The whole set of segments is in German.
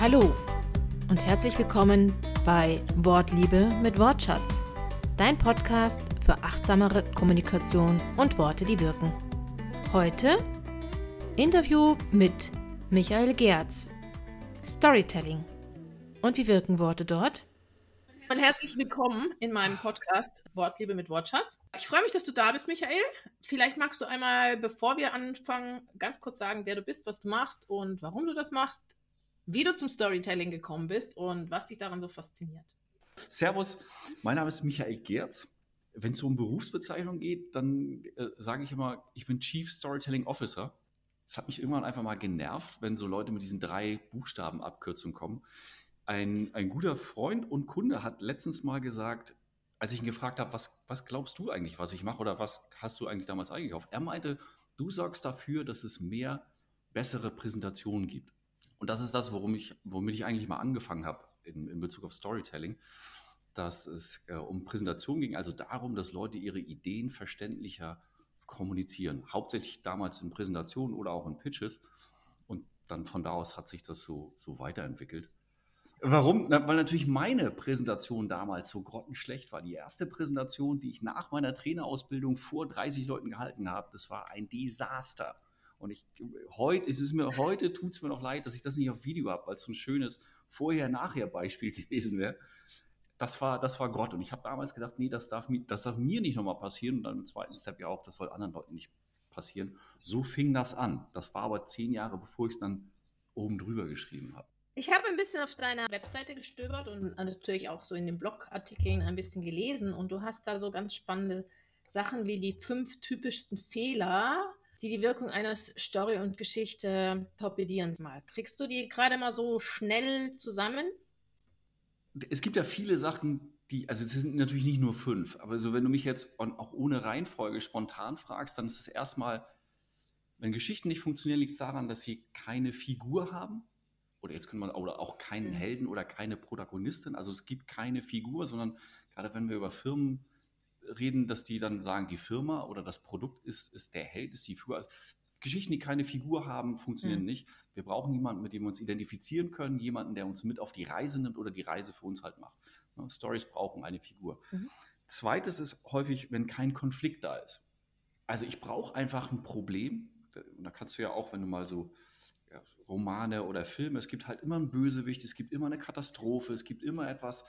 Hallo und herzlich willkommen bei Wortliebe mit Wortschatz, dein Podcast für achtsamere Kommunikation und Worte, die wirken. Heute Interview mit Michael Gerz. Storytelling. Und wie wirken Worte dort? Und herzlich willkommen in meinem Podcast Wortliebe mit Wortschatz. Ich freue mich, dass du da bist, Michael. Vielleicht magst du einmal, bevor wir anfangen, ganz kurz sagen, wer du bist, was du machst und warum du das machst, wie du zum Storytelling gekommen bist und was dich daran so fasziniert. Servus, mein Name ist Michael Gerz. Wenn es um Berufsbezeichnung geht, dann äh, sage ich immer, ich bin Chief Storytelling Officer. Es hat mich irgendwann einfach mal genervt, wenn so Leute mit diesen drei Buchstaben Abkürzungen kommen. Ein, ein guter Freund und Kunde hat letztens mal gesagt, als ich ihn gefragt habe, was, was glaubst du eigentlich, was ich mache oder was hast du eigentlich damals eingekauft? Er meinte, du sorgst dafür, dass es mehr bessere Präsentationen gibt. Und das ist das, worum ich, womit ich eigentlich mal angefangen habe in, in Bezug auf Storytelling, dass es äh, um Präsentation ging, also darum, dass Leute ihre Ideen verständlicher kommunizieren. Hauptsächlich damals in Präsentationen oder auch in Pitches. Und dann von da aus hat sich das so, so weiterentwickelt. Warum? Na, weil natürlich meine Präsentation damals so grottenschlecht war. Die erste Präsentation, die ich nach meiner Trainerausbildung vor 30 Leuten gehalten habe, das war ein Desaster. Und ich heute, es mir heute tut es mir noch leid, dass ich das nicht auf Video habe, weil es so ein schönes Vorher-Nachher-Beispiel gewesen wäre. Das war, das war Gott. Und ich habe damals gedacht, nee, das darf, das darf mir nicht nochmal passieren. Und dann im zweiten Step ja auch, das soll anderen Leuten nicht passieren. So fing das an. Das war aber zehn Jahre, bevor ich es dann oben drüber geschrieben habe. Ich habe ein bisschen auf deiner Webseite gestöbert und natürlich auch so in den Blogartikeln ein bisschen gelesen und du hast da so ganz spannende Sachen wie die fünf typischsten Fehler, die die Wirkung einer Story und Geschichte torpedieren mal. Kriegst du die gerade mal so schnell zusammen? Es gibt ja viele Sachen, die, also es sind natürlich nicht nur fünf, aber so wenn du mich jetzt auch ohne Reihenfolge spontan fragst, dann ist es erstmal, wenn Geschichten nicht funktionieren, liegt es daran, dass sie keine Figur haben oder jetzt können wir oder auch keinen mhm. Helden oder keine Protagonistin. Also es gibt keine Figur, sondern gerade wenn wir über Firmen reden, dass die dann sagen, die Firma oder das Produkt ist, ist der Held, ist die Figur. Also Geschichten, die keine Figur haben, funktionieren mhm. nicht. Wir brauchen jemanden, mit dem wir uns identifizieren können, jemanden, der uns mit auf die Reise nimmt oder die Reise für uns halt macht. Ne? Stories brauchen eine Figur. Mhm. Zweites ist häufig, wenn kein Konflikt da ist. Also ich brauche einfach ein Problem. Und da kannst du ja auch, wenn du mal so ja, Romane oder Filme, es gibt halt immer einen Bösewicht, es gibt immer eine Katastrophe, es gibt immer etwas,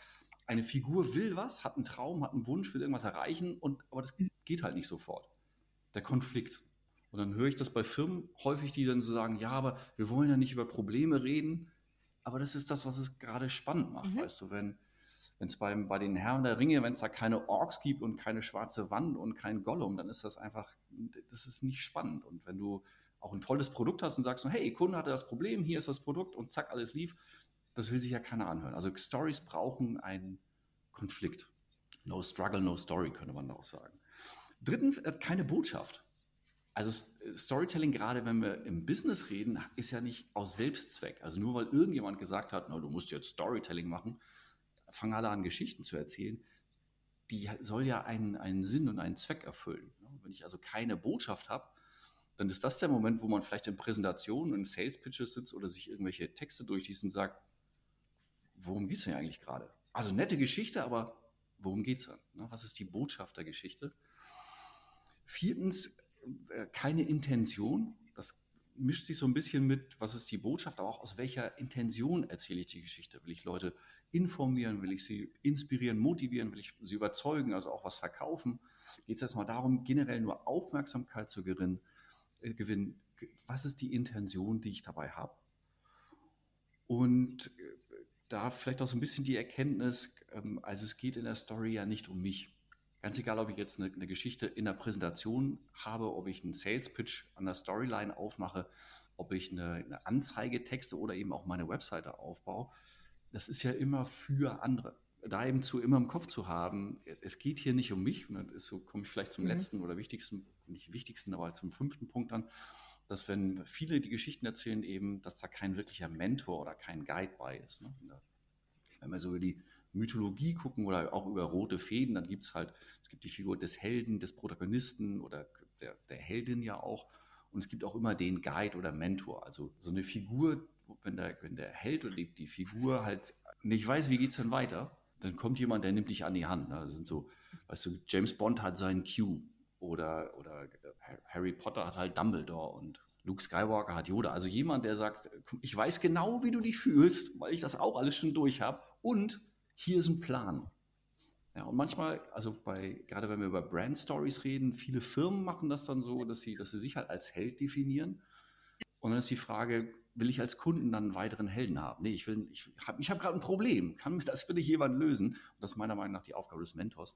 eine Figur will was, hat einen Traum, hat einen Wunsch, will irgendwas erreichen, und, aber das geht halt nicht sofort. Der Konflikt. Und dann höre ich das bei Firmen häufig, die dann so sagen, ja, aber wir wollen ja nicht über Probleme reden, aber das ist das, was es gerade spannend macht, mhm. weißt du, wenn wenn es bei den Herren der Ringe, wenn es da keine Orks gibt und keine schwarze Wand und kein Gollum, dann ist das einfach, das ist nicht spannend. Und wenn du auch ein tolles Produkt hast und sagst, hey, Kunde hatte das Problem, hier ist das Produkt und zack, alles lief, das will sich ja keiner anhören. Also Stories brauchen einen Konflikt. No struggle, no story, könnte man auch sagen. Drittens, keine Botschaft. Also Storytelling, gerade wenn wir im Business reden, ist ja nicht aus Selbstzweck. Also nur weil irgendjemand gesagt hat, no, du musst jetzt Storytelling machen, fangen alle an, Geschichten zu erzählen. Die soll ja einen, einen Sinn und einen Zweck erfüllen. Wenn ich also keine Botschaft habe, dann ist das der Moment, wo man vielleicht in Präsentationen, in Sales Pitches sitzt oder sich irgendwelche Texte durchliest und sagt, worum geht es denn eigentlich gerade? Also nette Geschichte, aber worum geht es dann? Ne? Was ist die Botschaft der Geschichte? Viertens, äh, keine Intention. Das mischt sich so ein bisschen mit, was ist die Botschaft, aber auch aus welcher Intention erzähle ich die Geschichte? Will ich Leute informieren? Will ich sie inspirieren, motivieren? Will ich sie überzeugen, also auch was verkaufen? Geht es erstmal darum, generell nur Aufmerksamkeit zu gewinnen? Äh, gewinnen. Was ist die Intention, die ich dabei habe? Und äh, da vielleicht auch so ein bisschen die Erkenntnis, ähm, also es geht in der Story ja nicht um mich. Ganz egal, ob ich jetzt eine, eine Geschichte in der Präsentation habe, ob ich einen Sales Pitch an der Storyline aufmache, ob ich eine, eine Anzeige texte oder eben auch meine Webseite aufbaue. Das ist ja immer für andere. Da eben zu immer im Kopf zu haben, es geht hier nicht um mich, und dann ist so komme ich vielleicht zum mhm. letzten oder wichtigsten, nicht wichtigsten, aber zum fünften Punkt dann, dass wenn viele die Geschichten erzählen, eben, dass da kein wirklicher Mentor oder kein Guide bei ist. Ne? Wenn wir so über die Mythologie gucken oder auch über rote Fäden, dann gibt es halt, es gibt die Figur des Helden, des Protagonisten oder der, der Heldin ja auch. Und es gibt auch immer den Guide oder Mentor. Also so eine Figur, wenn der, wenn der Held oder die, Figur halt nicht weiß, wie geht es denn weiter, dann kommt jemand, der nimmt dich an die Hand. Ne? Das sind so, weißt du, James Bond hat seinen Q oder, oder Harry Potter hat halt Dumbledore und Luke Skywalker hat Yoda. Also jemand, der sagt, ich weiß genau, wie du dich fühlst, weil ich das auch alles schon durch habe. Und hier ist ein Plan. Ja, und manchmal, also bei, gerade wenn wir über Brand Stories reden, viele Firmen machen das dann so, dass sie, dass sie sich halt als Held definieren. Und dann ist die Frage, will ich als Kunden dann einen weiteren Helden haben? Nee, ich will, ich habe ich hab gerade ein Problem. Kann mir das wirklich jemand lösen? Und das ist meiner Meinung nach die Aufgabe des Mentors.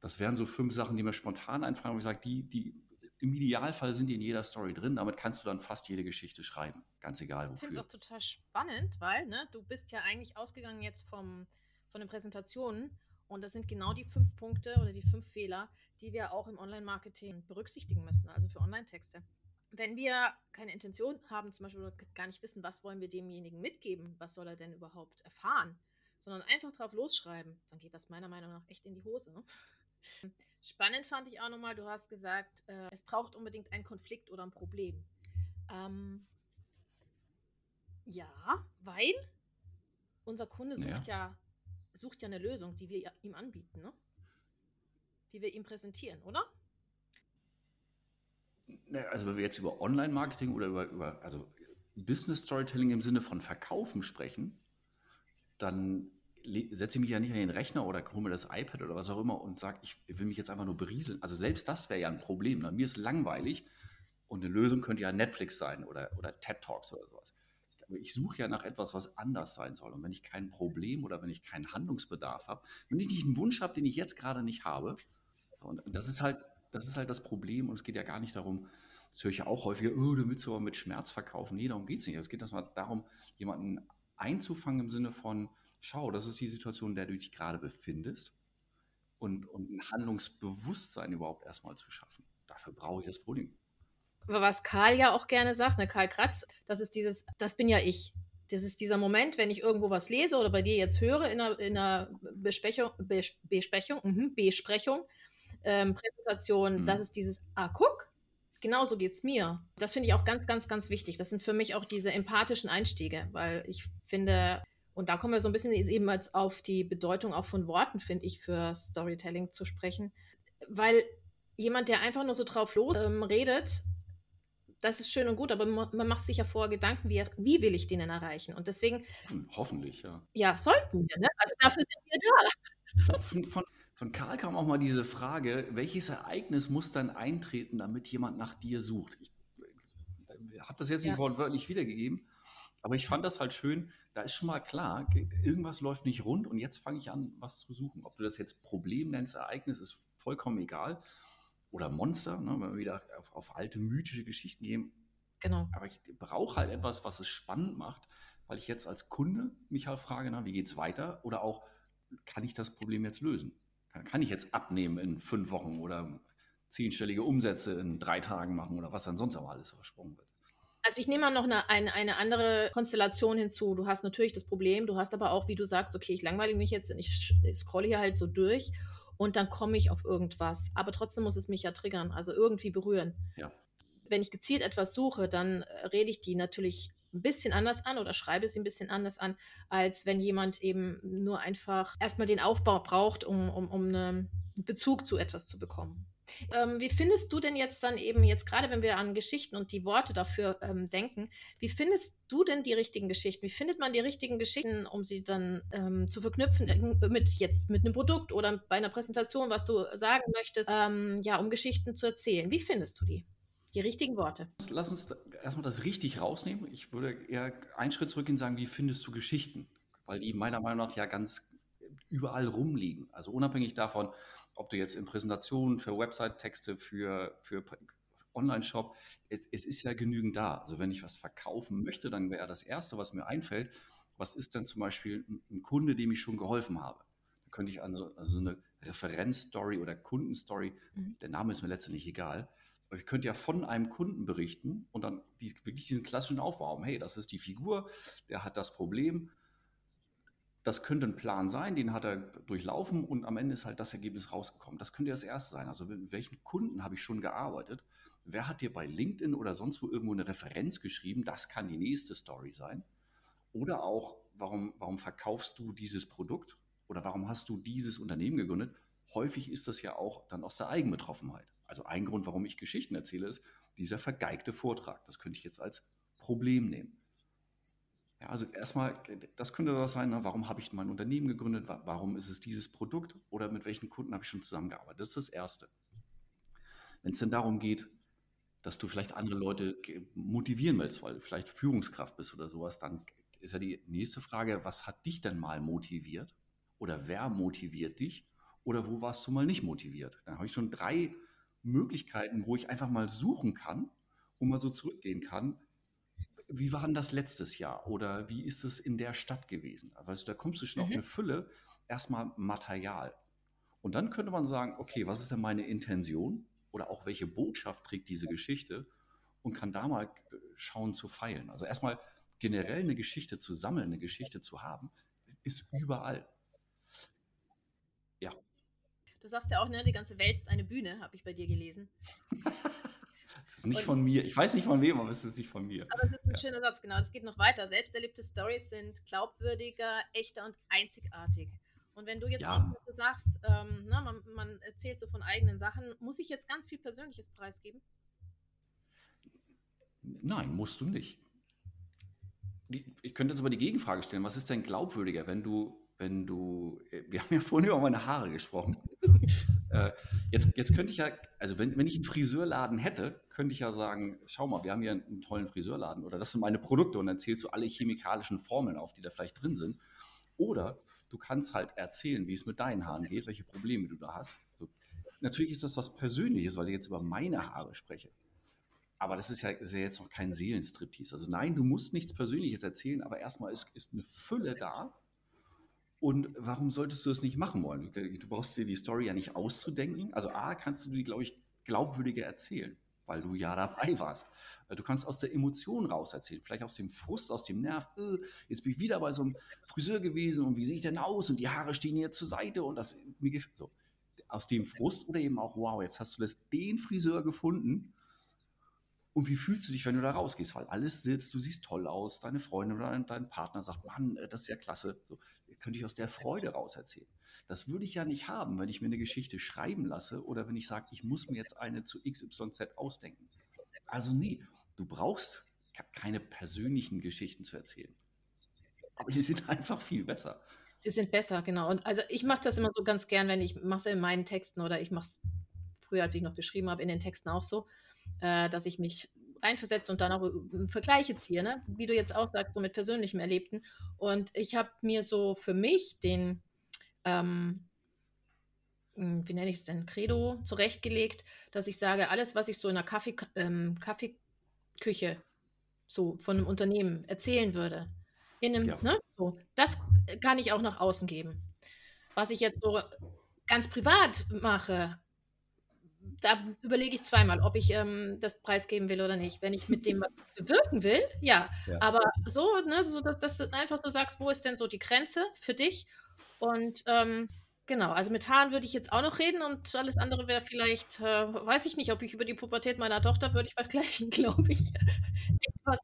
Das wären so fünf Sachen, die mir spontan einfallen, wo ich sage, die, die, im Idealfall sind die in jeder Story drin. Damit kannst du dann fast jede Geschichte schreiben. Ganz egal wofür. Ich finde es auch total spannend, weil ne, du bist ja eigentlich ausgegangen jetzt vom, von den Präsentationen und das sind genau die fünf Punkte oder die fünf Fehler, die wir auch im Online-Marketing berücksichtigen müssen, also für Online-Texte. Wenn wir keine Intention haben, zum Beispiel gar nicht wissen, was wollen wir demjenigen mitgeben, was soll er denn überhaupt erfahren, sondern einfach drauf losschreiben, dann geht das meiner Meinung nach echt in die Hose. Ne? Spannend fand ich auch nochmal, du hast gesagt, äh, es braucht unbedingt einen Konflikt oder ein Problem. Ähm, ja, weil unser Kunde sucht ja. ja sucht ja eine Lösung, die wir ihm anbieten, ne? Die wir ihm präsentieren, oder? Also wenn wir jetzt über Online-Marketing oder über, über also Business Storytelling im Sinne von Verkaufen sprechen, dann setze ich mich ja nicht an den Rechner oder hole mir das iPad oder was auch immer und sage, ich will mich jetzt einfach nur berieseln. Also selbst das wäre ja ein Problem. Ne? Mir ist langweilig und eine Lösung könnte ja Netflix sein oder, oder TED Talks oder sowas ich suche ja nach etwas, was anders sein soll. Und wenn ich kein Problem oder wenn ich keinen Handlungsbedarf habe, wenn ich nicht einen Wunsch habe, den ich jetzt gerade nicht habe, und das ist halt, das ist halt das Problem. Und es geht ja gar nicht darum, das höre ich ja auch häufiger, oh, du willst aber mit Schmerz verkaufen. Nee, darum geht es nicht. Es geht erstmal darum, jemanden einzufangen im Sinne von, schau, das ist die Situation, in der du dich gerade befindest. Und, und ein Handlungsbewusstsein überhaupt erstmal zu schaffen. Dafür brauche ich das Problem was Karl ja auch gerne sagt, ne, Karl Kratz, das ist dieses, das bin ja ich. Das ist dieser Moment, wenn ich irgendwo was lese oder bei dir jetzt höre in einer, in einer Besprechung, Besprechung, mhm, Besprechung ähm, Präsentation, mhm. das ist dieses, ah, guck, genauso geht es mir. Das finde ich auch ganz, ganz, ganz wichtig. Das sind für mich auch diese empathischen Einstiege, weil ich finde, und da kommen wir so ein bisschen eben als auf die Bedeutung auch von Worten, finde ich, für Storytelling zu sprechen. Weil jemand, der einfach nur so drauf los ähm, redet, das ist schön und gut, aber man macht sich ja vorher Gedanken, wie, wie will ich den denn erreichen? Und deswegen. Hoffentlich, ja. Ja, sollten wir, ne? Also dafür sind wir da. Von, von, von Karl kam auch mal diese Frage: Welches Ereignis muss dann eintreten, damit jemand nach dir sucht? Ich, ich äh, habe das jetzt nicht ja. wortwörtlich wiedergegeben, aber ich fand das halt schön. Da ist schon mal klar, irgendwas läuft nicht rund und jetzt fange ich an, was zu suchen. Ob du das jetzt Problem nennst, Ereignis, ist vollkommen egal oder Monster, ne, wenn wir wieder auf, auf, alte mythische Geschichten gehen. Genau. Aber ich brauche halt etwas, was es spannend macht, weil ich jetzt als Kunde mich halt frage, na, wie geht es weiter? Oder auch, kann ich das Problem jetzt lösen? Kann, ich jetzt abnehmen in fünf Wochen oder zehnstellige Umsätze in drei Tagen machen oder was dann sonst auch alles versprochen wird? Also ich nehme mal noch eine, eine, eine, andere Konstellation hinzu. Du hast natürlich das Problem, du hast aber auch, wie du sagst, okay, ich langweile mich jetzt und ich scrolle hier halt so durch und dann komme ich auf irgendwas. Aber trotzdem muss es mich ja triggern, also irgendwie berühren. Ja. Wenn ich gezielt etwas suche, dann äh, rede ich die natürlich ein bisschen anders an oder schreibe sie ein bisschen anders an, als wenn jemand eben nur einfach erstmal den Aufbau braucht, um, um, um einen Bezug zu etwas zu bekommen. Ähm, wie findest du denn jetzt dann eben, jetzt gerade wenn wir an Geschichten und die Worte dafür ähm, denken, wie findest du denn die richtigen Geschichten? Wie findet man die richtigen Geschichten, um sie dann ähm, zu verknüpfen äh, mit jetzt mit einem Produkt oder bei einer Präsentation, was du sagen möchtest, ähm, ja, um Geschichten zu erzählen? Wie findest du die? Die richtigen Worte. Lass uns erstmal das richtig rausnehmen. Ich würde eher einen Schritt zurückgehen und sagen, wie findest du Geschichten? Weil die meiner Meinung nach ja ganz überall rumliegen. Also unabhängig davon, ob du jetzt in Präsentationen für Website-Texte, für, für Online-Shop, es, es, ist ja genügend da. Also wenn ich was verkaufen möchte, dann wäre das Erste, was mir einfällt, was ist denn zum Beispiel ein Kunde, dem ich schon geholfen habe? Da könnte ich also, also eine Referenzstory oder Kundenstory, mhm. der Name ist mir letztendlich egal, aber ich könnte ja von einem Kunden berichten und dann die, wirklich diesen klassischen Aufbau haben. Hey, das ist die Figur, der hat das Problem das könnte ein Plan sein, den hat er durchlaufen und am Ende ist halt das Ergebnis rausgekommen. Das könnte das erste sein. Also mit welchen Kunden habe ich schon gearbeitet? wer hat dir bei LinkedIn oder sonst wo irgendwo eine Referenz geschrieben, das kann die nächste Story sein. Oder auch, warum, warum verkaufst du dieses Produkt oder warum hast du dieses Unternehmen gegründet? Häufig ist das ja auch dann aus der Eigenbetroffenheit. Also ein Grund, warum ich Geschichten erzähle, ist dieser vergeigte Vortrag. Das könnte ich jetzt als Problem nehmen. Ja, also erstmal, das könnte das sein, ne? warum habe ich mein Unternehmen gegründet, warum ist es dieses Produkt oder mit welchen Kunden habe ich schon zusammengearbeitet. Das ist das Erste. Wenn es denn darum geht, dass du vielleicht andere Leute motivieren willst, weil du vielleicht Führungskraft bist oder sowas, dann ist ja die nächste Frage, was hat dich denn mal motiviert? Oder wer motiviert dich? Oder wo warst du mal nicht motiviert? Dann habe ich schon drei Möglichkeiten, wo ich einfach mal suchen kann, wo man so zurückgehen kann, wie war denn das letztes Jahr oder wie ist es in der Stadt gewesen? Also da kommst du schon mhm. auf eine Fülle, erstmal Material. Und dann könnte man sagen, okay, was ist denn meine Intention oder auch welche Botschaft trägt diese Geschichte und kann da mal äh, schauen zu feilen. Also erstmal generell eine Geschichte zu sammeln, eine Geschichte zu haben, ist überall. Ja. Du sagst ja auch, ne, die ganze Welt ist eine Bühne, habe ich bei dir gelesen. Das ist nicht und, von mir. Ich weiß nicht von wem, aber es ist nicht von mir. Aber es ist ein ja. schöner Satz, genau. Es geht noch weiter. Selbsterlebte Stories sind glaubwürdiger, echter und einzigartig. Und wenn du jetzt ja. auch sagst, ähm, na, man, man, erzählt so von eigenen Sachen, muss ich jetzt ganz viel Persönliches preisgeben? Nein, musst du nicht. Ich könnte jetzt aber die Gegenfrage stellen, was ist denn glaubwürdiger, wenn du, wenn du, äh, wir haben ja vorhin über meine Haare gesprochen. Äh, jetzt, jetzt könnte ich ja, also wenn, wenn ich einen Friseurladen hätte, könnte ich ja sagen, schau mal, wir haben hier einen tollen Friseurladen oder das sind meine Produkte und dann zählst du alle chemikalischen Formeln auf, die da vielleicht drin sind. Oder du kannst halt erzählen, wie es mit deinen Haaren geht, welche Probleme du da hast. So. Natürlich ist das was Persönliches, weil ich jetzt über meine Haare spreche. Aber das ist ja, ist ja jetzt noch kein Seelenstriptease. Also nein, du musst nichts Persönliches erzählen, aber erstmal ist, ist eine Fülle da, und warum solltest du es nicht machen wollen? Du brauchst dir die Story ja nicht auszudenken. Also A, kannst du die, glaube ich, glaubwürdiger erzählen, weil du ja dabei warst. Du kannst aus der Emotion raus erzählen, vielleicht aus dem Frust, aus dem Nerv. Äh, jetzt bin ich wieder bei so einem Friseur gewesen und wie sehe ich denn aus? Und die Haare stehen hier zur Seite und das mir gefällt. So. Aus dem Frust oder eben auch, wow, jetzt hast du das, den Friseur gefunden und wie fühlst du dich, wenn du da rausgehst? Weil alles sitzt, du siehst toll aus, deine Freundin oder dein, dein Partner sagt, Mann, äh, das ist ja klasse. So, könnte ich aus der Freude raus erzählen. Das würde ich ja nicht haben, wenn ich mir eine Geschichte schreiben lasse oder wenn ich sage, ich muss mir jetzt eine zu XYZ ausdenken. Also nee, du brauchst keine persönlichen Geschichten zu erzählen. Aber die sind einfach viel besser. Sie sind besser, genau. Und also ich mache das immer so ganz gern, wenn ich mache in meinen Texten oder ich mache es früher, als ich noch geschrieben habe, in den Texten auch so äh, dass ich mich einversetze und dann auch äh, Vergleiche ziehe, ne? wie du jetzt auch sagst, so mit persönlichem Erlebten. Und ich habe mir so für mich den, ähm, hm, wie nenne ich es denn, Credo zurechtgelegt, dass ich sage, alles, was ich so in einer Kaffee, ähm, Kaffeeküche so von einem Unternehmen erzählen würde, in einem, ja. ne, so, das kann ich auch nach außen geben. Was ich jetzt so ganz privat mache, da überlege ich zweimal, ob ich ähm, das preisgeben will oder nicht. Wenn ich mit dem was bewirken will, ja. ja. Aber so, ne, so dass, dass, du einfach so sagst, wo ist denn so die Grenze für dich? Und ähm, genau, also mit Haaren würde ich jetzt auch noch reden und alles andere wäre vielleicht, äh, weiß ich nicht, ob ich über die Pubertät meiner Tochter würde ich vergleichen, glaube ich, etwas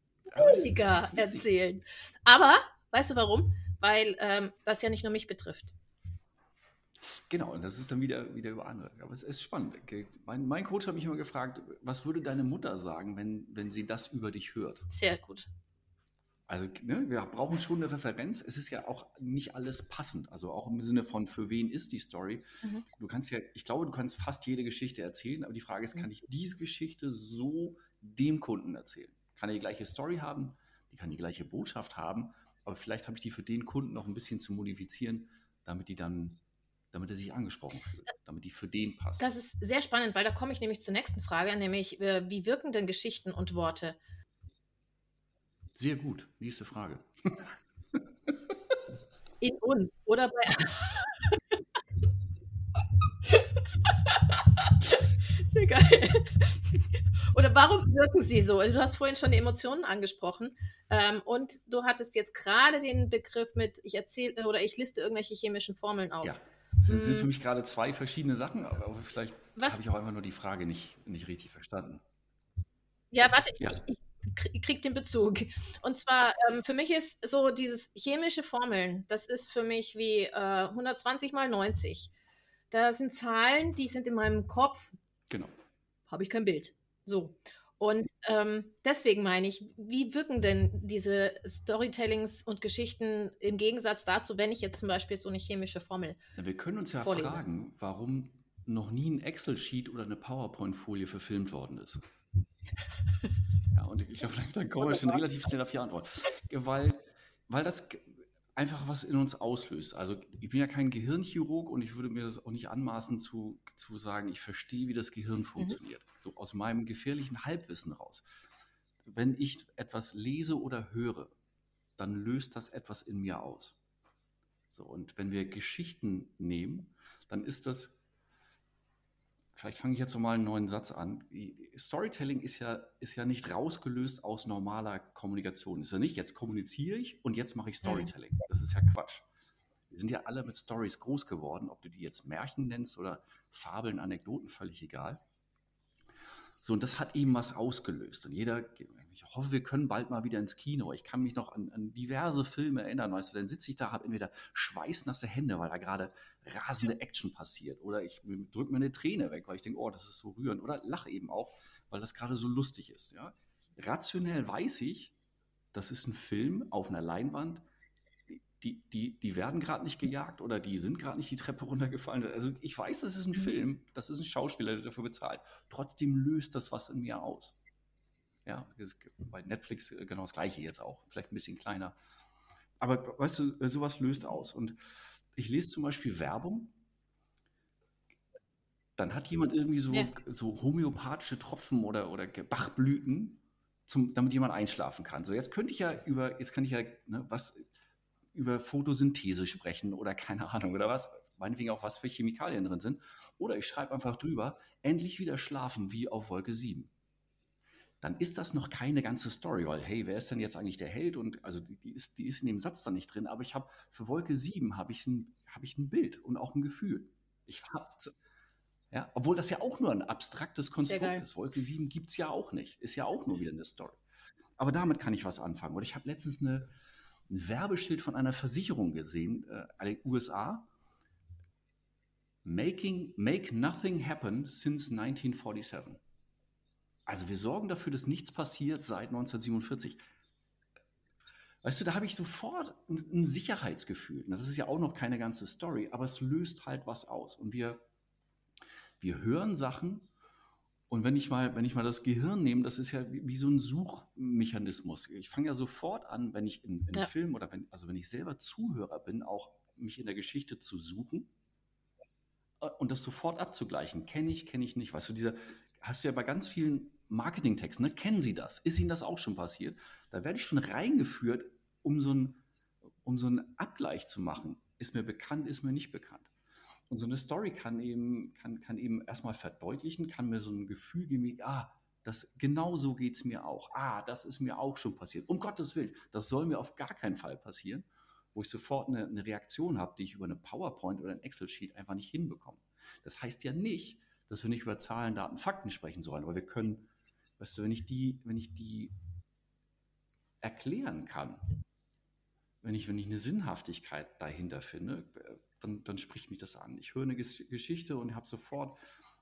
weniger erzählen. Aber, weißt du warum? Weil ähm, das ja nicht nur mich betrifft. Genau, und das ist dann wieder, wieder über andere. Aber es ist spannend. Mein, mein Coach hat mich immer gefragt, was würde deine Mutter sagen, wenn, wenn sie das über dich hört? Sehr gut. Also ne, wir brauchen schon eine Referenz. Es ist ja auch nicht alles passend. Also auch im Sinne von, für wen ist die Story? Mhm. Du kannst ja, ich glaube, du kannst fast jede Geschichte erzählen, aber die Frage ist, mhm. kann ich diese Geschichte so dem Kunden erzählen? Kann er die gleiche Story haben? Die kann die gleiche Botschaft haben, aber vielleicht habe ich die für den Kunden noch ein bisschen zu modifizieren, damit die dann damit er sich angesprochen fühlt, damit die für den passt. Das ist sehr spannend, weil da komme ich nämlich zur nächsten Frage, nämlich äh, wie wirken denn Geschichten und Worte? Sehr gut. Nächste Frage. In uns oder bei. Sehr geil. Oder warum wirken sie so? Also du hast vorhin schon die Emotionen angesprochen ähm, und du hattest jetzt gerade den Begriff mit, ich erzähle oder ich liste irgendwelche chemischen Formeln auf. Ja. Das sind, sind für hm. mich gerade zwei verschiedene Sachen, aber vielleicht habe ich auch einfach nur die Frage nicht, nicht richtig verstanden. Ja, warte, ja. ich, ich krieg den Bezug. Und zwar, ähm, für mich ist so dieses chemische Formeln, das ist für mich wie äh, 120 mal 90. Da sind Zahlen, die sind in meinem Kopf. Genau. Habe ich kein Bild. So. Und ähm, deswegen meine ich, wie wirken denn diese Storytellings und Geschichten im Gegensatz dazu, wenn ich jetzt zum Beispiel so eine chemische Formel. Ja, wir können uns ja vorlese. fragen, warum noch nie ein Excel-Sheet oder eine PowerPoint-Folie verfilmt worden ist. ja, und ich glaube, dann kommen wir schon relativ schnell auf die Antwort. Weil, weil das einfach was in uns auslöst. Also ich bin ja kein Gehirnchirurg und ich würde mir das auch nicht anmaßen zu, zu sagen, ich verstehe, wie das Gehirn mhm. funktioniert. Mhm. So aus meinem gefährlichen Halbwissen raus. Wenn ich etwas lese oder höre, dann löst das etwas in mir aus. So, und wenn wir Geschichten nehmen, dann ist das vielleicht fange ich jetzt nochmal einen neuen Satz an. Storytelling ist ja, ist ja nicht rausgelöst aus normaler Kommunikation. Ist ja nicht, jetzt kommuniziere ich und jetzt mache ich Storytelling. Das ist ja Quatsch. Wir sind ja alle mit Stories groß geworden, ob du die jetzt Märchen nennst oder Fabeln, Anekdoten, völlig egal. So, und das hat eben was ausgelöst. Und jeder, ich hoffe, wir können bald mal wieder ins Kino. Ich kann mich noch an, an diverse Filme erinnern, weißt du, dann sitze ich da, habe entweder schweißnasse Hände, weil da gerade rasende Action passiert, oder ich drücke mir eine Träne weg, weil ich denke, oh, das ist so rührend, oder lache eben auch, weil das gerade so lustig ist. Ja? Rationell weiß ich, das ist ein Film auf einer Leinwand, die, die, die werden gerade nicht gejagt oder die sind gerade nicht die Treppe runtergefallen. Also ich weiß, das ist ein mhm. Film, das ist ein Schauspieler, der dafür bezahlt. Trotzdem löst das was in mir aus. Ja, bei Netflix äh, genau das gleiche jetzt auch, vielleicht ein bisschen kleiner. Aber weißt du, äh, sowas löst aus. Und ich lese zum Beispiel Werbung, dann hat jemand irgendwie so, ja. so homöopathische Tropfen oder, oder Bachblüten, zum, damit jemand einschlafen kann. So, jetzt könnte ich ja über, jetzt kann ich ja, ne, was, über Photosynthese sprechen oder keine Ahnung oder was, meinetwegen auch was für Chemikalien drin sind. Oder ich schreibe einfach drüber, endlich wieder schlafen wie auf Wolke 7. Dann ist das noch keine ganze Story, weil hey, wer ist denn jetzt eigentlich der Held? Und also die, die ist, die ist in dem Satz da nicht drin, aber ich habe für Wolke 7 habe ich, ein, hab ich ein Bild und auch ein Gefühl. Ich habe ja, obwohl das ja auch nur ein abstraktes Konstrukt ist. Wolke 7 gibt es ja auch nicht. Ist ja auch nur wieder eine Story. Aber damit kann ich was anfangen. Und ich habe letztens eine, ein Werbeschild von einer Versicherung gesehen, äh, USA. Making, make nothing happen since 1947. Also wir sorgen dafür, dass nichts passiert seit 1947. Weißt du, da habe ich sofort ein, Sicherheitsgefühl. Das ist ja auch noch keine ganze Story, aber es löst halt was aus. Und wir, wir hören Sachen und wenn ich mal, wenn ich mal das Gehirn nehme, das ist ja wie, wie so ein Suchmechanismus. Ich fange ja sofort an, wenn ich in, in ja. Film oder wenn, also wenn ich selber Zuhörer bin, auch mich in der Geschichte zu suchen äh, und das sofort abzugleichen. Kenne ich, kenne ich nicht. Weißt du, dieser, hast du ja bei ganz vielen Marketingtexten, ne? kennen Sie das? Ist Ihnen das auch schon passiert? Da werde ich schon reingeführt, um so, ein, um so einen Abgleich zu machen. Ist mir bekannt, ist mir nicht bekannt. Und so eine Story kann eben, kann, kann eben erstmal verdeutlichen, kann mir so ein Gefühl geben, ah, das, genau so geht es mir auch. Ah, das ist mir auch schon passiert. Um Gottes Willen, das soll mir auf gar keinen Fall passieren, wo ich sofort eine, eine Reaktion habe, die ich über eine PowerPoint oder ein Excel-Sheet einfach nicht hinbekomme. Das heißt ja nicht, dass wir nicht über Zahlen, Daten, Fakten sprechen sollen, aber wir können, weißt du, wenn ich die, wenn ich die erklären kann, wenn ich, wenn ich eine Sinnhaftigkeit dahinter finde, dann, dann spricht mich das an. Ich höre eine Geschichte und habe sofort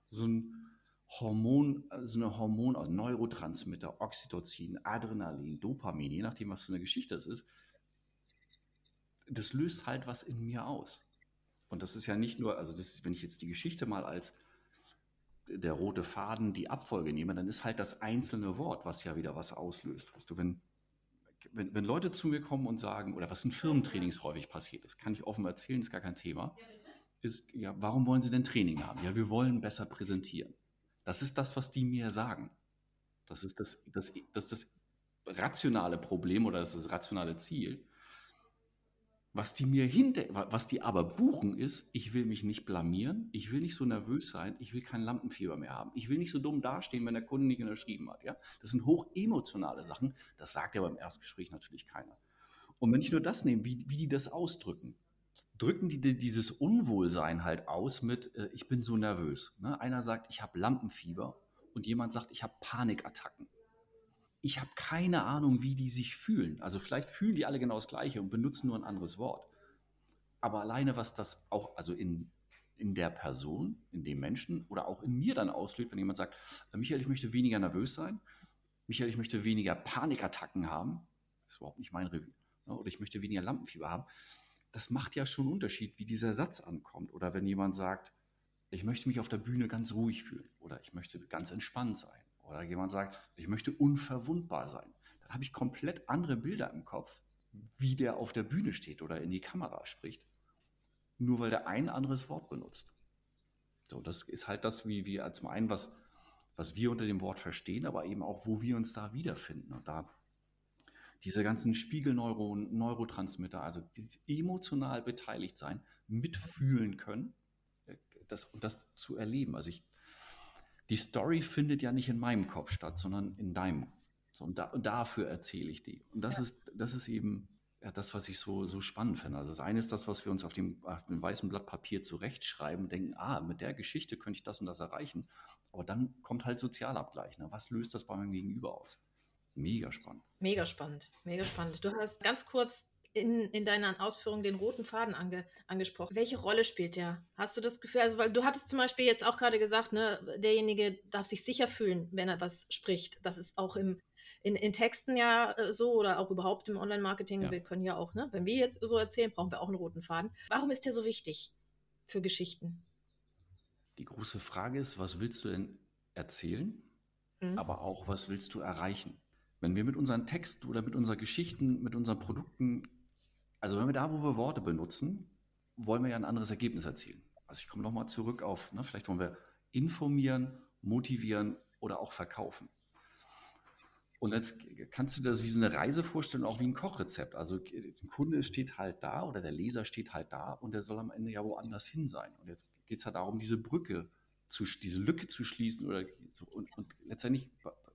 so ein Hormon, so eine Hormon, also Neurotransmitter, Oxytocin, Adrenalin, Dopamin, je nachdem, was für eine Geschichte es ist. Das löst halt was in mir aus. Und das ist ja nicht nur, also das, wenn ich jetzt die Geschichte mal als der rote Faden, die Abfolge nehme, dann ist halt das einzelne Wort, was ja wieder was auslöst. Weißt du, wenn, wenn, wenn Leute zu mir kommen und sagen, oder was in Firmentrainings häufig passiert ist, kann ich offen erzählen, ist gar kein Thema, ist, ja, warum wollen sie denn Training haben? Ja, wir wollen besser präsentieren. Das ist das, was die mir sagen. Das ist das, das, das, das rationale Problem oder das, ist das rationale Ziel. Was die mir hinter, was die aber buchen ist, ich will mich nicht blamieren, ich will nicht so nervös sein, ich will kein Lampenfieber mehr haben, ich will nicht so dumm dastehen, wenn der Kunde nicht unterschrieben hat. Ja? Das sind hochemotionale Sachen, das sagt ja beim Erstgespräch natürlich keiner. Und wenn ich nur das nehme, wie, wie die das ausdrücken, drücken die dieses Unwohlsein halt aus mit, äh, ich bin so nervös. Ne? Einer sagt, ich habe Lampenfieber und jemand sagt, ich habe Panikattacken. Ich habe keine Ahnung, wie die sich fühlen. Also vielleicht fühlen die alle genau das Gleiche und benutzen nur ein anderes Wort. Aber alleine, was das auch, also in, in der Person, in dem Menschen oder auch in mir dann auslöst, wenn jemand sagt, äh, Michael, ich möchte weniger nervös sein, Michael, ich möchte weniger Panikattacken haben, das ist überhaupt nicht mein Revier, ne? oder ich möchte weniger Lampenfieber haben, das macht ja schon einen Unterschied, wie dieser Satz ankommt. Oder wenn jemand sagt, ich möchte mich auf der Bühne ganz ruhig fühlen oder ich möchte ganz entspannt sein oder jemand sagt, ich möchte unverwundbar sein, dann habe ich komplett andere Bilder im Kopf, wie der auf der Bühne steht oder in die Kamera spricht, nur weil der ein anderes Wort benutzt. So, das ist halt das, wie wir zum einen was, was wir unter dem Wort verstehen, aber eben auch, wo wir uns da wiederfinden. Und da diese ganzen Spiegelneuronen, Neurotransmitter, also dieses emotional beteiligt sein, mitfühlen können äh, das, und das zu erleben. Also ich, die Story findet ja nicht in meinem Kopf statt, sondern in deinem. So, und, da, und dafür erzähle ich die. Und das, ja. ist, das ist eben ja, das, was ich so, so spannend finde. Also das eine ist das, was wir uns auf dem, auf dem weißen Blatt Papier zurechtschreiben und denken, ah, mit der Geschichte könnte ich das und das erreichen. Aber dann kommt halt Sozialabgleich. Ne? Was löst das bei meinem Gegenüber aus? Mega spannend. Mega spannend, mega spannend. Du hast ganz kurz in, in deiner Ausführung den roten Faden ange, angesprochen. Welche Rolle spielt der? Hast du das Gefühl, also weil du hattest zum Beispiel jetzt auch gerade gesagt, ne, derjenige darf sich sicher fühlen, wenn er was spricht. Das ist auch im, in, in Texten ja äh, so oder auch überhaupt im Online-Marketing. Ja. Wir können ja auch, ne, wenn wir jetzt so erzählen, brauchen wir auch einen roten Faden. Warum ist der so wichtig für Geschichten? Die große Frage ist, was willst du denn erzählen? Mhm. Aber auch, was willst du erreichen? Wenn wir mit unseren Texten oder mit unseren Geschichten, mit unseren Produkten, also wenn wir da, wo wir Worte benutzen, wollen wir ja ein anderes Ergebnis erzielen. Also ich komme nochmal zurück auf, ne, vielleicht wollen wir informieren, motivieren oder auch verkaufen. Und jetzt kannst du dir das wie so eine Reise vorstellen, auch wie ein Kochrezept. Also der Kunde steht halt da oder der Leser steht halt da und der soll am Ende ja woanders hin sein. Und jetzt geht es halt darum, diese Brücke, zu, diese Lücke zu schließen oder so, und, und letztendlich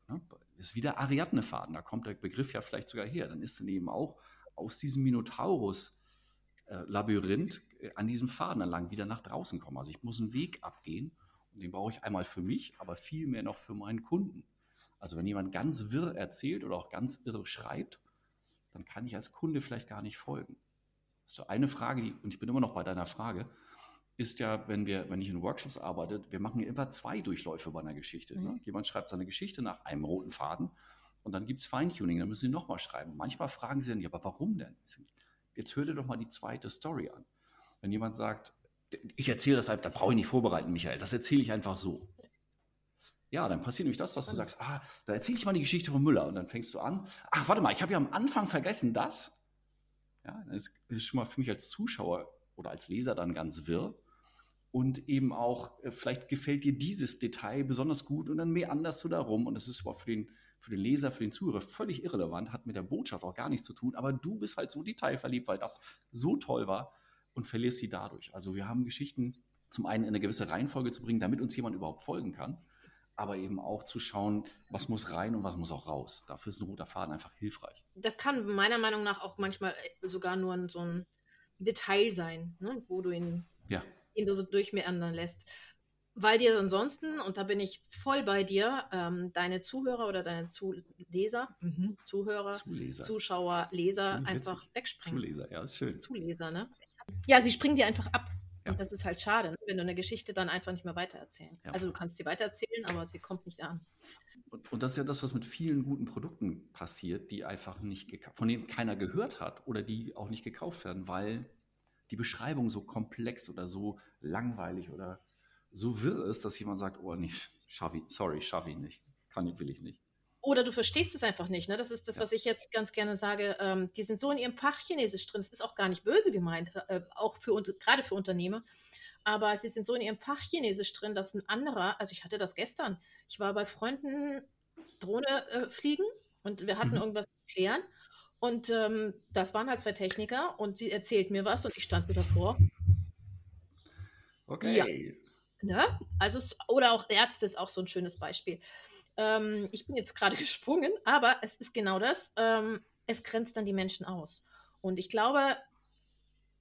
ne, ist wieder Ariadne-Faden, da kommt der Begriff ja vielleicht sogar her. Dann ist dann eben auch aus diesem Minotaurus-Labyrinth äh, an diesem Faden entlang wieder nach draußen kommen. Also ich muss einen Weg abgehen und den brauche ich einmal für mich, aber viel mehr noch für meinen Kunden. Also wenn jemand ganz wirr erzählt oder auch ganz irre schreibt, dann kann ich als Kunde vielleicht gar nicht folgen. Das ist so eine Frage, die, und ich bin immer noch bei deiner Frage, ist ja, wenn wir, wenn ich in Workshops arbeite, wir machen immer zwei Durchläufe bei einer Geschichte. Ne? Mhm. Ne? Jemand schreibt seine Geschichte nach einem roten Faden und dann gibt es Feintuning, dann müssen sie nochmal schreiben. Manchmal fragen sie dann, ja, aber warum denn? Jetzt hör dir doch mal die zweite Story an. Wenn jemand sagt, ich erzähle das einfach, da brauche ich nicht vorbereiten, Michael, das erzähle ich einfach so. Ja, dann passiert nämlich das, dass du sagst, ah, da erzähle ich mal die Geschichte von Müller und dann fängst du an, ach, warte mal, ich habe ja am Anfang vergessen das. Ja, das ist schon mal für mich als Zuschauer oder als Leser dann ganz wirr und eben auch, äh, vielleicht gefällt dir dieses Detail besonders gut und dann mehr anders du darum und das ist aber für den, für den Leser, für den Zuhörer völlig irrelevant, hat mit der Botschaft auch gar nichts zu tun, aber du bist halt so detailverliebt, weil das so toll war und verlierst sie dadurch. Also wir haben Geschichten zum einen in eine gewisse Reihenfolge zu bringen, damit uns jemand überhaupt folgen kann, aber eben auch zu schauen, was muss rein und was muss auch raus. Dafür ist ein roter Faden einfach hilfreich. Das kann meiner Meinung nach auch manchmal sogar nur so ein Detail sein, ne? wo du ihn ja du so durchmeandern lässt. Weil dir ansonsten, und da bin ich voll bei dir, ähm, deine Zuhörer oder deine Zuleser, mhm. Zuhörer, Zuleser. Zuschauer, Leser einfach wegspringen. Zuleser, ja, ist schön. Zuleser, ne? Ja, sie springen dir einfach ab. Ja. Und das ist halt schade, ne? wenn du eine Geschichte dann einfach nicht mehr weitererzählen. Ja. Also du kannst sie weitererzählen, aber sie kommt nicht an. Und, und, das ist ja das, was mit vielen guten Produkten passiert, die einfach nicht von denen keiner gehört hat oder die auch nicht gekauft werden, weil die Beschreibung so komplex oder so langweilig oder so wirr ist, dass jemand sagt, oh, nicht, schaffe ich, sorry, schaffe ich nicht, kann ich, will ich nicht. Oder du verstehst es einfach nicht. Ne? Das ist das, ja. was ich jetzt ganz gerne sage. Ähm, die sind so in ihrem Fach Chinesisch drin. Das ist auch gar nicht böse gemeint, äh, auch für gerade für Unternehmer. Aber sie sind so in ihrem Fach Chinesisch drin, dass ein anderer, also ich hatte das gestern. Ich war bei Freunden Drohne äh, fliegen und wir hatten mhm. irgendwas zu klären. Und ähm, das waren halt zwei Techniker und sie erzählt mir was und ich stand wieder vor. Okay. Ja. Ne? Also, oder auch Ärzte ist auch so ein schönes Beispiel. Ähm, ich bin jetzt gerade gesprungen, aber es ist genau das. Ähm, es grenzt dann die Menschen aus. Und ich glaube,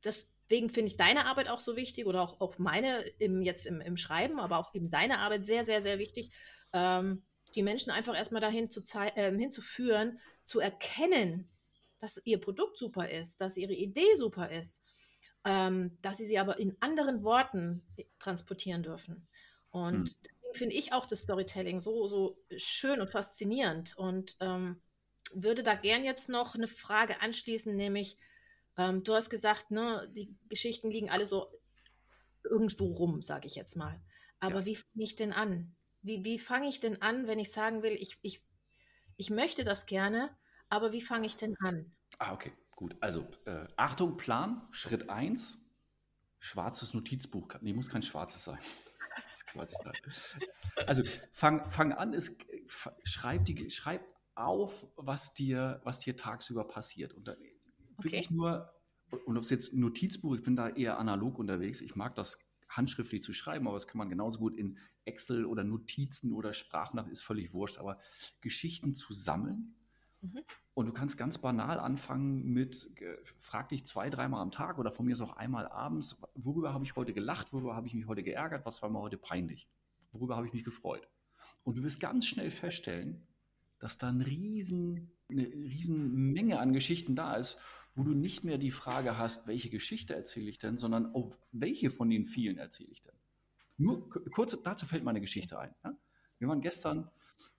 deswegen finde ich deine Arbeit auch so wichtig oder auch, auch meine im, jetzt im, im Schreiben, aber auch eben deine Arbeit sehr, sehr, sehr wichtig. Ähm, die Menschen einfach erstmal dahin zu äh, hinzuführen, zu erkennen, dass ihr Produkt super ist, dass ihre Idee super ist, ähm, dass sie sie aber in anderen Worten transportieren dürfen. Und hm. deswegen finde ich auch das Storytelling so, so schön und faszinierend und ähm, würde da gern jetzt noch eine Frage anschließen, nämlich, ähm, du hast gesagt, ne, die Geschichten liegen alle so irgendwo rum, sage ich jetzt mal. Aber ja. wie fange ich denn an? Wie, wie fange ich denn an, wenn ich sagen will, ich, ich, ich möchte das gerne, aber wie fange ich denn an? Ah, okay, gut. Also, äh, Achtung, Plan, Schritt 1, schwarzes Notizbuch. Nee, muss kein schwarzes sein. Das ist Quatsch. Also, fang, fang an, ist, schreib, die, schreib auf, was dir, was dir tagsüber passiert. Und dann wirklich okay. nur, und ob es jetzt Notizbuch, ich bin da eher analog unterwegs, ich mag das handschriftlich zu schreiben, aber das kann man genauso gut in Excel oder Notizen oder Sprachnachrichten, ist völlig wurscht, aber Geschichten zu sammeln. Mhm. Und du kannst ganz banal anfangen mit, äh, frag dich zwei, dreimal am Tag oder von mir ist auch einmal abends, worüber habe ich heute gelacht, worüber habe ich mich heute geärgert, was war mir heute peinlich, worüber habe ich mich gefreut. Und du wirst ganz schnell feststellen, dass da ein riesen, eine riesen Menge an Geschichten da ist wo du nicht mehr die Frage hast, welche Geschichte erzähle ich denn, sondern auf welche von den vielen erzähle ich denn. Nur kurz dazu fällt meine Geschichte ein. Ja? Wir waren gestern,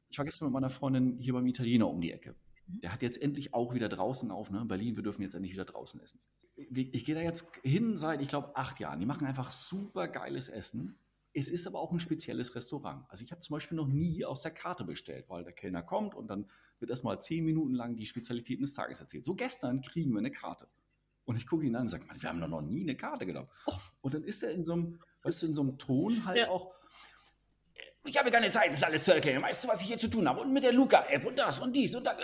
ich war gestern mit meiner Freundin hier beim Italiener um die Ecke. Der hat jetzt endlich auch wieder draußen auf. Ne? Berlin, wir dürfen jetzt endlich wieder draußen essen. Ich, ich gehe da jetzt hin seit, ich glaube, acht Jahren. Die machen einfach super geiles Essen. Es ist aber auch ein spezielles Restaurant. Also ich habe zum Beispiel noch nie aus der Karte bestellt, weil der Kellner kommt und dann wird erstmal zehn Minuten lang die Spezialitäten des Tages erzählt. So gestern kriegen wir eine Karte. Und ich gucke ihn an und sage, wir haben doch noch nie eine Karte genommen. Oh. Und dann ist er in so einem, weißt du, in so einem Ton halt ja. auch, ich habe keine Zeit, das alles zu erklären. Weißt du, was ich hier zu tun habe? Und mit der Luca-App und das und dies und das.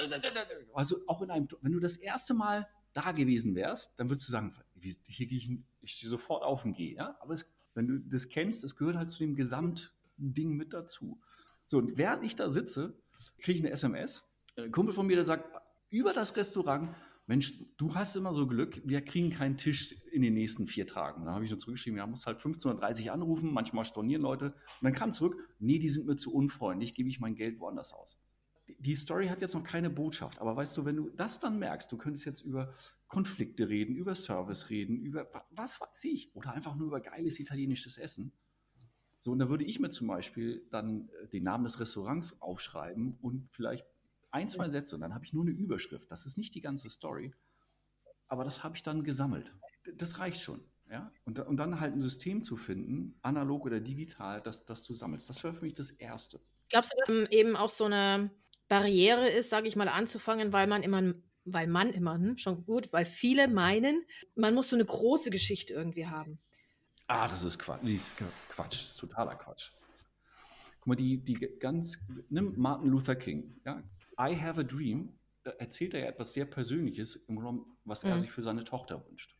Also auch in einem, wenn du das erste Mal da gewesen wärst, dann würdest du sagen, hier gehe ich, ich stehe sofort auf und gehe. Ja? Aber es, wenn du das kennst, es gehört halt zu dem Gesamtding mit dazu. So, und während ich da sitze, kriege ich eine SMS ein Kumpel von mir, der sagt, über das Restaurant, Mensch, du hast immer so Glück, wir kriegen keinen Tisch in den nächsten vier Tagen. Und dann habe ich nur zurückgeschrieben, ja, muss halt 15.30 Uhr anrufen, manchmal stornieren Leute. Und dann kam zurück, nee, die sind mir zu unfreundlich, gebe ich mein Geld woanders aus. Die Story hat jetzt noch keine Botschaft, aber weißt du, wenn du das dann merkst, du könntest jetzt über Konflikte reden, über Service reden, über was weiß ich, oder einfach nur über geiles italienisches Essen. So, und da würde ich mir zum Beispiel dann äh, den Namen des Restaurants aufschreiben und vielleicht ein, zwei Sätze und dann habe ich nur eine Überschrift. Das ist nicht die ganze Story, aber das habe ich dann gesammelt. Das reicht schon. Ja? Und, und dann halt ein System zu finden, analog oder digital, das, das du sammelst. Das wäre für mich das Erste. Glaubst du, dass eben auch so eine Barriere ist, sage ich mal, anzufangen, weil man immer, weil man immer, hm, schon gut, weil viele meinen, man muss so eine große Geschichte irgendwie haben. Ah, das ist Quatsch. Quatsch, das ist totaler Quatsch. Guck mal, die, die ganz, nimm Martin Luther King, ja, I Have a Dream, da erzählt er ja etwas sehr Persönliches, was er mhm. sich für seine Tochter wünscht.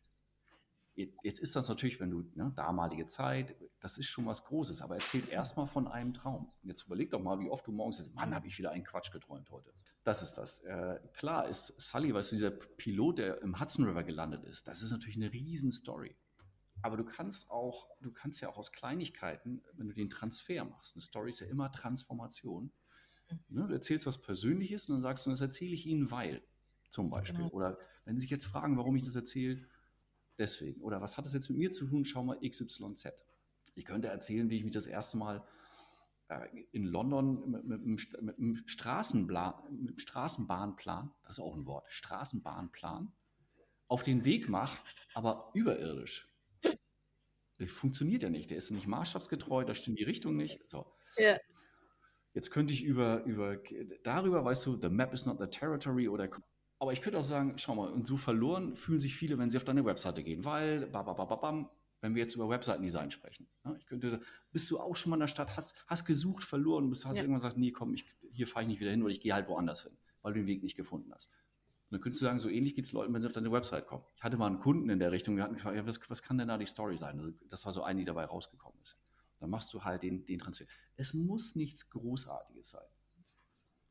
Jetzt ist das natürlich, wenn du, ne, damalige Zeit, das ist schon was Großes, aber erzählt erstmal von einem Traum. Jetzt überleg doch mal, wie oft du morgens sagst, Mann, habe ich wieder einen Quatsch geträumt heute. Das ist das. Äh, klar ist Sully, weißt du, dieser Pilot, der im Hudson River gelandet ist, das ist natürlich eine Riesenstory. Aber du kannst auch, du kannst ja auch aus Kleinigkeiten, wenn du den Transfer machst, eine Story ist ja immer Transformation, Ne, du erzählst was Persönliches und dann sagst du, das erzähle ich Ihnen, weil zum Beispiel. Genau. Oder wenn Sie sich jetzt fragen, warum ich das erzähle, deswegen. Oder was hat das jetzt mit mir zu tun? Schau mal XYZ. Ich könnte erzählen, wie ich mich das erste Mal äh, in London mit, mit, mit, mit einem Straßenplan, Straßenbahnplan, das ist auch ein Wort, Straßenbahnplan, auf den Weg mache, aber überirdisch. Das funktioniert ja nicht. Der ist nicht maßstabsgetreu, da stimmt die Richtung nicht. So. Ja. Jetzt könnte ich über, über darüber, weißt du, the map is not the territory oder aber ich könnte auch sagen, schau mal, und so verloren fühlen sich viele, wenn sie auf deine Webseite gehen, weil, babababam, wenn wir jetzt über Webseitendesign sprechen. Ne? Ich könnte, bist du auch schon mal in der Stadt, hast, hast gesucht, verloren, bist, hast ja. irgendwann gesagt, nee, komm, ich, hier fahre ich nicht wieder hin oder ich gehe halt woanders hin, weil du den Weg nicht gefunden hast. Und dann könntest du sagen, so ähnlich geht es Leuten, wenn sie auf deine Website kommen. Ich hatte mal einen Kunden in der Richtung, der hat mich gefragt, ja, was, was kann denn da die Story sein? Also, das war so eine, die dabei rausgekommen ist. Dann machst du halt den, den Transfer. Es muss nichts Großartiges sein.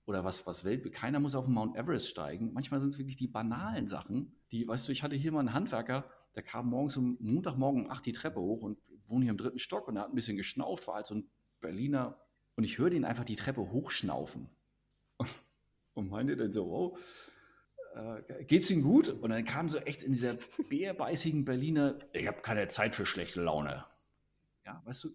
Oder was, was Welt, keiner muss auf den Mount Everest steigen. Manchmal sind es wirklich die banalen Sachen, die, weißt du, ich hatte hier mal einen Handwerker, der kam morgens um Montagmorgen um 8 die Treppe hoch und wohnt hier im dritten Stock und er hat ein bisschen geschnauft, war halt so ein Berliner Und ich höre den einfach die Treppe hochschnaufen. Und meinte dann so, oh, äh, geht's Ihnen gut? Und dann kam so echt in dieser bärbeißigen Berliner, ich habe keine Zeit für schlechte Laune. Ja, weißt du,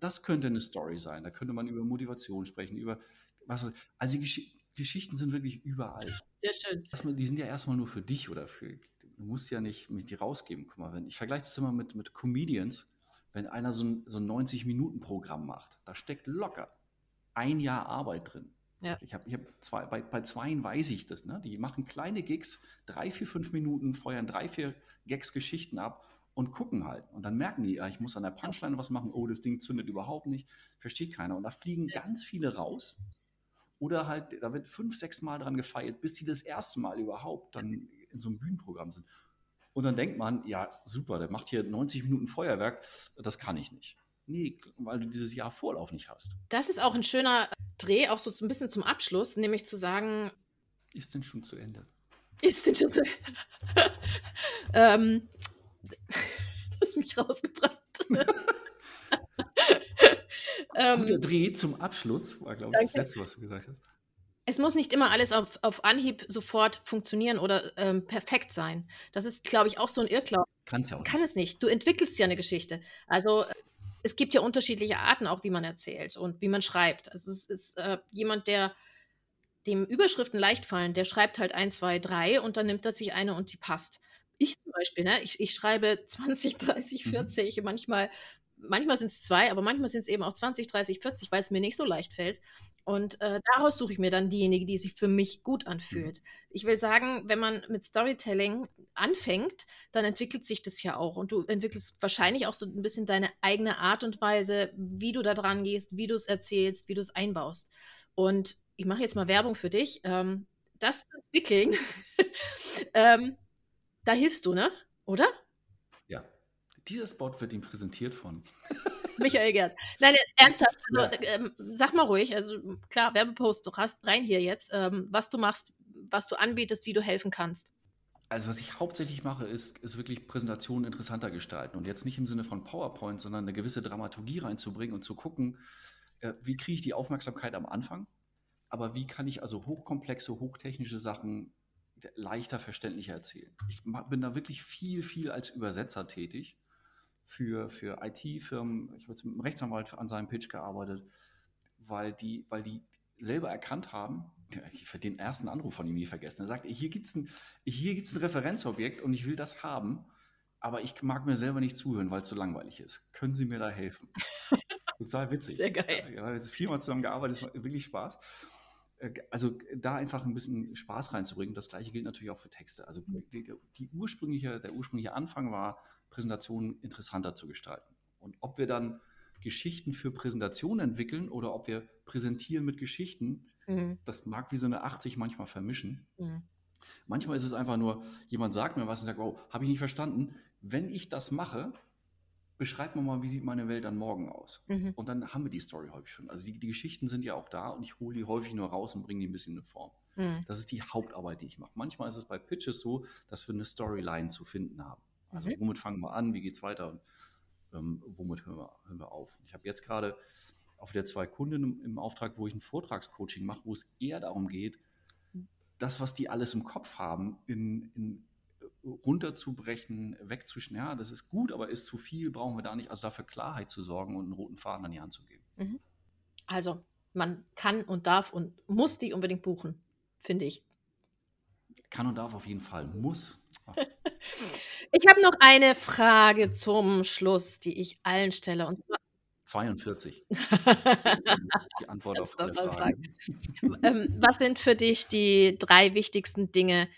das könnte eine Story sein. Da könnte man über Motivation sprechen, über was. Also die Gesch Geschichten sind wirklich überall. Sehr schön. Erstmal, die sind ja erstmal nur für dich oder für. Du musst ja nicht mit die rausgeben. Guck mal, wenn, ich vergleiche das immer mit, mit Comedians, wenn einer so ein, so ein 90-Minuten-Programm macht, da steckt locker ein Jahr Arbeit drin. Ja. Ich habe ich hab zwei, bei, bei zweien weiß ich das. Ne? Die machen kleine Gigs, drei, vier, fünf Minuten, feuern drei, vier Gags Geschichten ab und gucken halt. Und dann merken die, ja, ich muss an der Punchline was machen, oh, das Ding zündet überhaupt nicht, versteht keiner. Und da fliegen ganz viele raus. Oder halt, da wird fünf, sechs Mal dran gefeilt, bis sie das erste Mal überhaupt dann in so einem Bühnenprogramm sind. Und dann denkt man, ja, super, der macht hier 90 Minuten Feuerwerk, das kann ich nicht. Nee, weil du dieses Jahr Vorlauf nicht hast. Das ist auch ein schöner Dreh, auch so ein bisschen zum Abschluss, nämlich zu sagen. Ist denn schon zu Ende? Ist denn schon zu Ende? ähm, hast mich rausgebracht. ähm, Guter Dreh zum Abschluss war, glaube ich, danke. das Letzte, was du gesagt hast. Es muss nicht immer alles auf, auf Anhieb sofort funktionieren oder ähm, perfekt sein. Das ist, glaube ich, auch so ein Irrglaube. Kann es ja auch. Kann nicht. es nicht. Du entwickelst ja eine Geschichte. Also es gibt ja unterschiedliche Arten auch, wie man erzählt und wie man schreibt. Also es ist äh, jemand, der dem Überschriften leicht fallen, der schreibt halt ein, zwei, drei und dann nimmt er sich eine und die passt. Ich zum Beispiel, ne? ich, ich schreibe 20, 30, 40, mhm. manchmal, manchmal sind es zwei, aber manchmal sind es eben auch 20, 30, 40, weil es mir nicht so leicht fällt. Und äh, daraus suche ich mir dann diejenige, die sich für mich gut anfühlt. Mhm. Ich will sagen, wenn man mit Storytelling anfängt, dann entwickelt sich das ja auch. Und du entwickelst wahrscheinlich auch so ein bisschen deine eigene Art und Weise, wie du da dran gehst, wie du es erzählst, wie du es einbaust. Und ich mache jetzt mal Werbung für dich. Ähm, das zu entwickeln, ähm, da hilfst du, ne? Oder? Ja. Dieser Spot wird ihm präsentiert von Michael Gerz. Nein, ernsthaft, also, ja. ähm, sag mal ruhig, also klar, Werbepost, du hast rein hier jetzt, ähm, was du machst, was du anbietest, wie du helfen kannst. Also was ich hauptsächlich mache, ist, ist wirklich Präsentationen interessanter gestalten und jetzt nicht im Sinne von PowerPoint, sondern eine gewisse Dramaturgie reinzubringen und zu gucken, äh, wie kriege ich die Aufmerksamkeit am Anfang, aber wie kann ich also hochkomplexe, hochtechnische Sachen leichter verständlicher erzählen. Ich bin da wirklich viel, viel als Übersetzer tätig für, für IT-Firmen. Ich habe jetzt mit einem Rechtsanwalt an seinem Pitch gearbeitet, weil die, weil die selber erkannt haben, ich den ersten Anruf von ihm nie vergessen. Er sagt, hier gibt es ein, ein Referenzobjekt und ich will das haben, aber ich mag mir selber nicht zuhören, weil es so langweilig ist. Können Sie mir da helfen? Total witzig. Sehr geil. Ja, wir haben viermal zusammen gearbeitet, es war wirklich Spaß. Äh, also da einfach ein bisschen Spaß reinzubringen. Das gleiche gilt natürlich auch für Texte. Also die, die ursprüngliche, der ursprüngliche Anfang war, Präsentationen interessanter zu gestalten. Und ob wir dann Geschichten für Präsentationen entwickeln oder ob wir präsentieren mit Geschichten, mhm. das mag wie so eine 80 manchmal vermischen. Mhm. Manchmal ist es einfach nur, jemand sagt mir was und sagt, oh, habe ich nicht verstanden. Wenn ich das mache, beschreib mir mal, wie sieht meine Welt dann morgen aus? Mhm. Und dann haben wir die Story häufig schon. Also die, die Geschichten sind ja auch da und ich hole die häufig nur raus und bringe die ein bisschen in eine Form. Mhm. Das ist die Hauptarbeit, die ich mache. Manchmal ist es bei Pitches so, dass wir eine Storyline zu finden haben. Also mhm. womit fangen wir an, wie geht es weiter und ähm, womit hören wir, hören wir auf? Ich habe jetzt gerade auf der zwei Kunden im, Auftrag, wo ich ein Vortragscoaching mache, wo es eher darum geht, das, was die alles im Kopf haben, in, in runterzubrechen, wegzuschneiden. Ja, das ist gut, aber ist zu viel, brauchen wir da nicht. Also dafür Klarheit zu sorgen und einen roten Faden an die Hand zu geben. Mhm. Also man kann und darf und muss die unbedingt buchen, finde ich. Kann und darf auf jeden Fall, muss. Ich habe noch eine Frage zum Schluss, die ich allen stelle. Und zwar 42. die Antwort auf alle Fragen. ähm, was sind für dich die drei wichtigsten Dinge,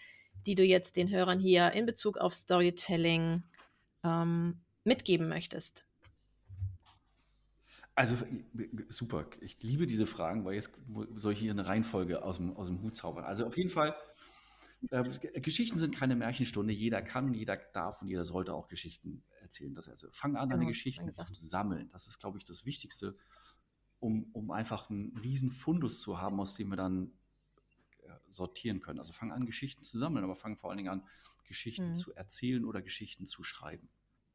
die du jetzt den Hörern hier in Bezug auf Storytelling ähm, mitgeben möchtest? Also super, ich liebe diese Fragen, weil jetzt soll ich hier eine Reihenfolge aus dem, aus dem Hut zaubern. Also auf jeden Fall äh, Geschichten sind keine Märchenstunde. Jeder kann, jeder darf und jeder sollte auch Geschichten erzählen. Das also, fang an, deine genau, Geschichten zu sammeln. Das ist, glaube ich, das Wichtigste, um, um einfach einen riesen Fundus zu haben, aus dem wir dann sortieren können. Also fang an, Geschichten zu sammeln, aber fang vor allen Dingen an, Geschichten mhm. zu erzählen oder Geschichten zu schreiben.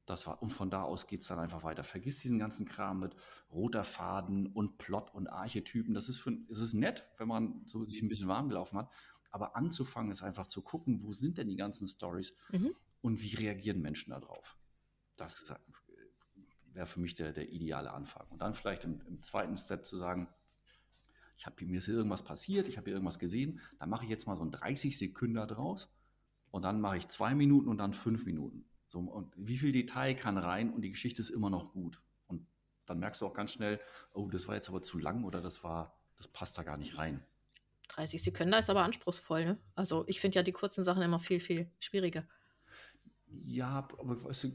Das war, und von da aus geht es dann einfach weiter. Vergiss diesen ganzen Kram mit roter Faden und Plot und Archetypen. Das ist, für, es ist nett, wenn man so sich ein bisschen warm gelaufen hat. Aber anzufangen ist einfach zu gucken, wo sind denn die ganzen Stories mhm. und wie reagieren Menschen darauf. Das wäre für mich der, der ideale Anfang. Und dann vielleicht im, im zweiten Step zu sagen, ich habe mir ist irgendwas passiert, ich habe hier irgendwas gesehen, dann mache ich jetzt mal so ein 30 Sekunden draus und dann mache ich zwei Minuten und dann fünf Minuten. So, und wie viel Detail kann rein und die Geschichte ist immer noch gut. Und dann merkst du auch ganz schnell, oh, das war jetzt aber zu lang oder das war, das passt da gar nicht rein. 30 Sekunden ist aber anspruchsvoll, ne? Also ich finde ja die kurzen Sachen immer viel, viel schwieriger. Ja, aber weißt du,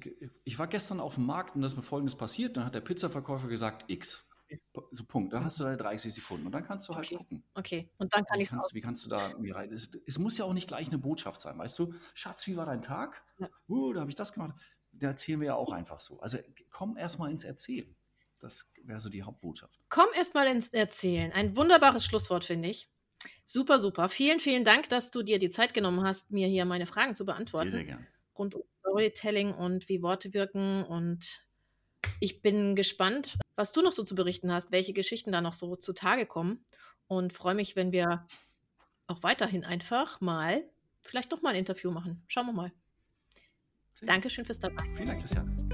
ich war gestern auf dem Markt und da ist mir folgendes passiert. Dann hat der Pizzaverkäufer gesagt, X. So Punkt. Da hast du halt 30 Sekunden und dann kannst du halt okay. gucken. Okay, und dann kann ich es Wie kannst du da irgendwie rein? Es, es, muss ja auch nicht gleich eine Botschaft sein, weißt du? Schatz, wie war dein Tag? Ja. Uh, da habe ich das gemacht. Da erzählen wir ja auch einfach so. Also komm erstmal ins Erzählen. Das wäre so die Hauptbotschaft. Komm erstmal ins Erzählen. Ein wunderbares Schlusswort, finde ich. Super, super. Vielen, vielen Dank, dass du dir die Zeit genommen hast, mir hier meine Fragen zu beantworten. Sehr, sehr gern. Rund um Storytelling und wie Worte wirken. Und ich bin gespannt, was du noch so zu berichten hast, welche Geschichten da noch so zutage kommen. Und freue mich, wenn wir auch weiterhin einfach mal, vielleicht noch mal ein Interview machen. Schauen wir mal. Dankeschön fürs Dabei. Vielen Dank, Christian.